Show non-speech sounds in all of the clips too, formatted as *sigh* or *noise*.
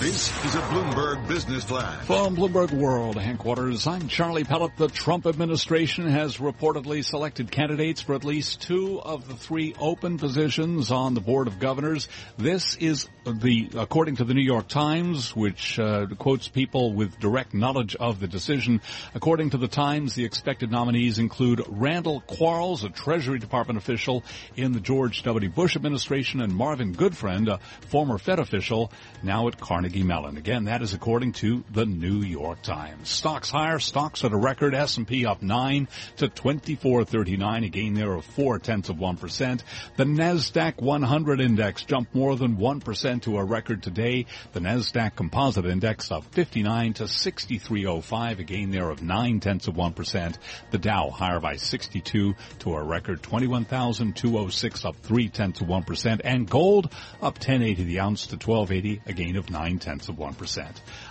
This is a Bloomberg Business Flash. From Bloomberg World headquarters, I'm Charlie Pellet. The Trump administration has reportedly selected candidates for at least two of the three open positions on the Board of Governors. This is the, according to the New York Times, which uh, quotes people with direct knowledge of the decision. According to the Times, the expected nominees include Randall Quarles, a Treasury Department official in the George W. Bush administration, and Marvin Goodfriend, a former Fed official, now at Carnegie Carnegie Mellon. Again, that is according to the New York Times. Stocks higher, stocks at a record, S&P up 9 to 2439, a gain there of 4 tenths of 1%. The NASDAQ 100 index jumped more than 1% to a record today. The NASDAQ composite index up 59 to 6305, a gain there of 9 tenths of 1%. The Dow higher by 62 to a record 21,206, up 3 tenths of 1%. And gold up 1080 the ounce to 1280, a gain of 9 tenths of 1%.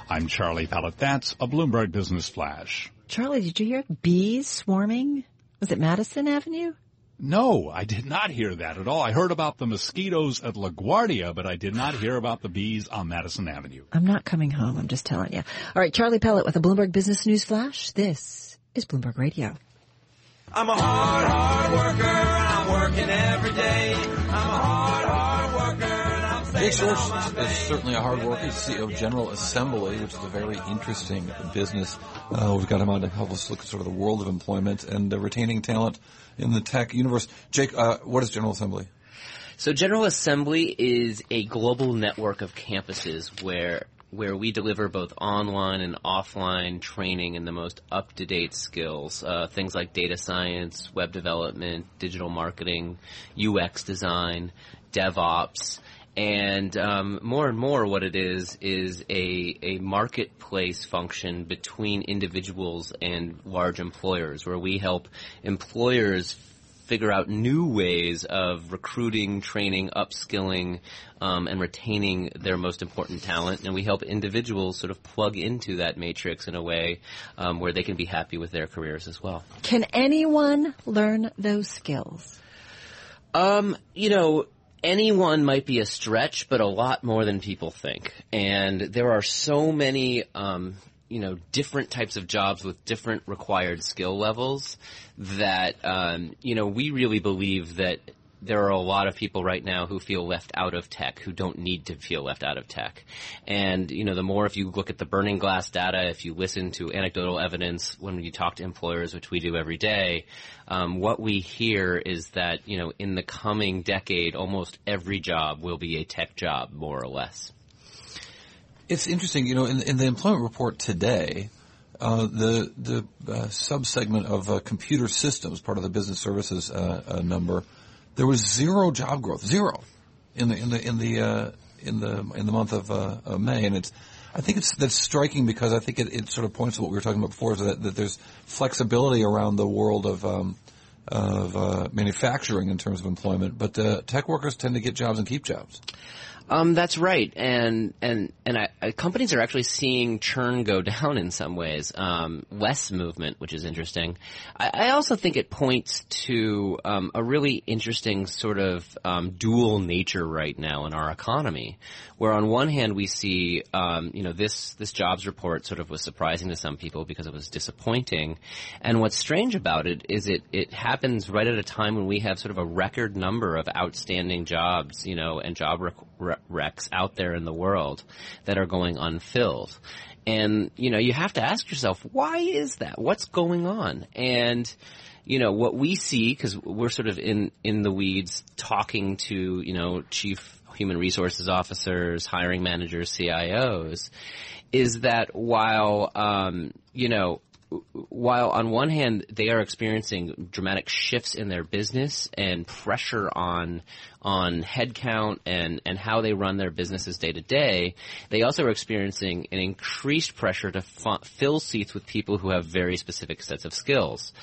I'm Charlie Pellet. That's a Bloomberg Business Flash. Charlie, did you hear bees swarming? Was it Madison Avenue? No, I did not hear that at all. I heard about the mosquitoes at LaGuardia, but I did not hear about the bees on Madison Avenue. I'm not coming home. I'm just telling you. All right, Charlie Pellet with a Bloomberg Business News Flash. This is Bloomberg Radio. I'm a hard, hard worker. I'm working every day. I'm a hard, hard worker. Jake Schwartz is certainly a hard worker. CEO of General Assembly, which is a very interesting business. Uh, we've got him on to help us look at sort of the world of employment and uh, retaining talent in the tech universe. Jake, uh, what is General Assembly? So General Assembly is a global network of campuses where where we deliver both online and offline training in the most up-to-date skills, uh, things like data science, web development, digital marketing, UX design, DevOps, and um, more and more what it is is a, a marketplace function between individuals and large employers where we help employers figure out new ways of recruiting, training, upskilling, um, and retaining their most important talent. And we help individuals sort of plug into that matrix in a way um, where they can be happy with their careers as well. Can anyone learn those skills? Um, you know, anyone might be a stretch, but a lot more than people think. And there are so many, um, you know, different types of jobs with different required skill levels that, um, you know, we really believe that there are a lot of people right now who feel left out of tech, who don't need to feel left out of tech. And, you know, the more if you look at the burning glass data, if you listen to anecdotal evidence when you talk to employers, which we do every day, um, what we hear is that, you know, in the coming decade, almost every job will be a tech job, more or less. It's interesting, you know, in, in the employment report today, uh, the the uh, subsegment of uh, computer systems, part of the business services uh, uh, number, there was zero job growth, zero, in the in the in the uh, in the in the month of uh, May, and it's. I think it's that's striking because I think it, it sort of points to what we were talking about before, is that, that there's flexibility around the world of um, of uh, manufacturing in terms of employment, but uh, tech workers tend to get jobs and keep jobs. Um, that's right, and and and I, I, companies are actually seeing churn go *laughs* down in some ways, um, less movement, which is interesting. I, I also think it points to um, a really interesting sort of um, dual nature right now in our economy, where on one hand we see, um, you know, this this jobs report sort of was surprising to some people because it was disappointing, and what's strange about it is it it happens right at a time when we have sort of a record number of outstanding jobs, you know, and job rec- recs out there in the world that are going unfilled. And, you know, you have to ask yourself, why is that? What's going on? And, you know, what we see, because we're sort of in, in the weeds talking to, you know, chief human resources officers, hiring managers, CIOs, is that while, um, you know, while on one hand they are experiencing dramatic shifts in their business and pressure on on headcount and and how they run their businesses day to day, they also are experiencing an increased pressure to f- fill seats with people who have very specific sets of skills,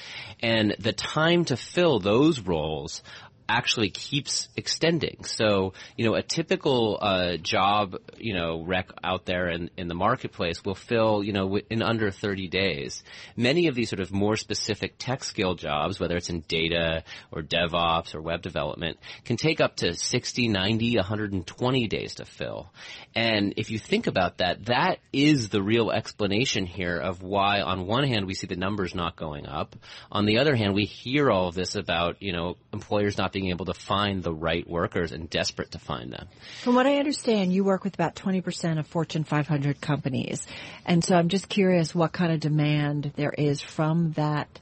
and the time to fill those roles actually keeps extending. So, you know, a typical uh, job, you know, rec out there in, in the marketplace will fill, you know, in under 30 days. Many of these sort of more specific tech skill jobs, whether it's in data or DevOps or web development, can take up to 60, 90, 120 days to fill. And if you think about that, that is the real explanation here of why on one hand we see the numbers not going up. On the other hand, we hear all of this about, you know, employers not being able to find the right workers and desperate to find them. From what I understand, you work with about 20% of Fortune 500 companies. And so I'm just curious what kind of demand there is from that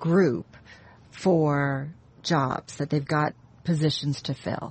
group for jobs that they've got positions to fill.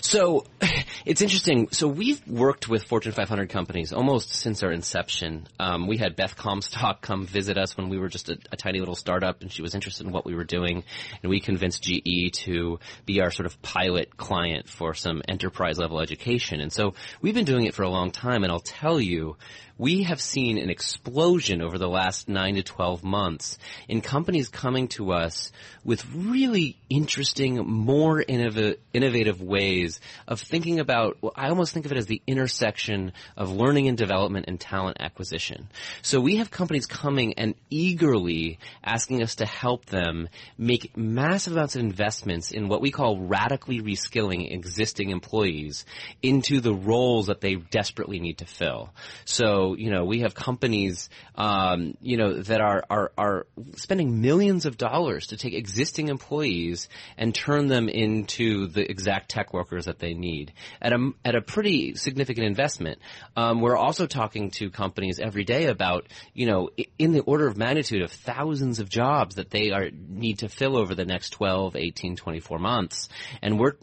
So *sighs* it's interesting. So we've worked with Fortune 500 companies almost since our inception. Um, we had Beth Comstock come visit us when we were just a, a, tiny little startup, and she was interested in what we were doing, and we convinced GE to be our sort of pilot client for some enterprise level education. And so we've been doing it for a long time, and I'll tell you, we have seen an explosion over the last nine to 12 months in companies coming to us with really interesting, more innov- innovative ways of thinking about, I almost think of it as the intersection of learning and development and talent acquisition. So we have companies coming and eagerly asking us to help them make massive amounts of investments in what we call radically reskilling existing employees into the roles that they desperately need to fill. So you know, we have companies, um, you know, that are, are, are spending millions of dollars to take existing employees and turn them into the exact tech workers that they need at a, at a pretty significant investment. Um, we're also talking to companies every day about, you know, in the order of magnitude of thousands of jobs that they are, need to fill over the next 12, 18, 24 months. And we're,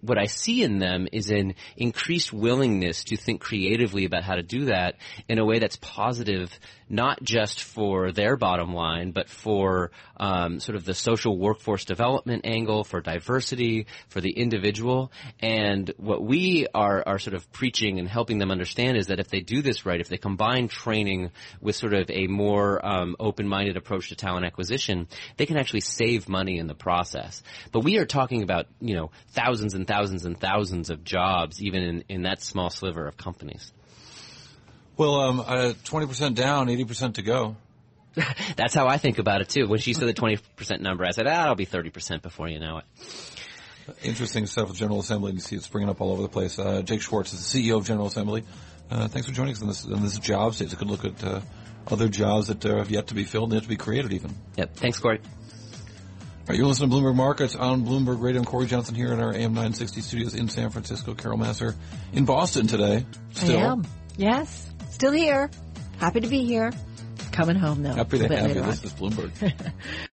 what I see in them is an increased willingness to think creatively about how to do that in a way that's positive, not just for their bottom line, but for um, sort of the social workforce development angle, for diversity, for the individual. And what we are, are sort of preaching and helping them understand is that if they do this right, if they combine training with sort of a more um, open-minded approach to talent acquisition, they can actually save money in the process. But we are talking about, you know, thousands and thousands and thousands of jobs, even in, in that small sliver of companies. Well, um, uh, 20% down, 80% to go. *laughs* That's how I think about it too. When she said the 20% number, I said, ah, it'll be 30% before you know it. Interesting stuff with General Assembly. You see it springing up all over the place. Uh, Jake Schwartz is the CEO of General Assembly. Uh, thanks for joining us on this, on this job stage. A good look at uh, other jobs that uh, have yet to be filled and yet to be created even. Yep. Thanks, Cory. All right, you're listening to Bloomberg Markets on Bloomberg Radio. I'm Cory Johnson here in our AM 960 studios in San Francisco. Carol Massar in Boston today. Still. I am. Yes. Still here. Happy to be here. Coming home though. Happy to have you. This is Bloomberg. *laughs*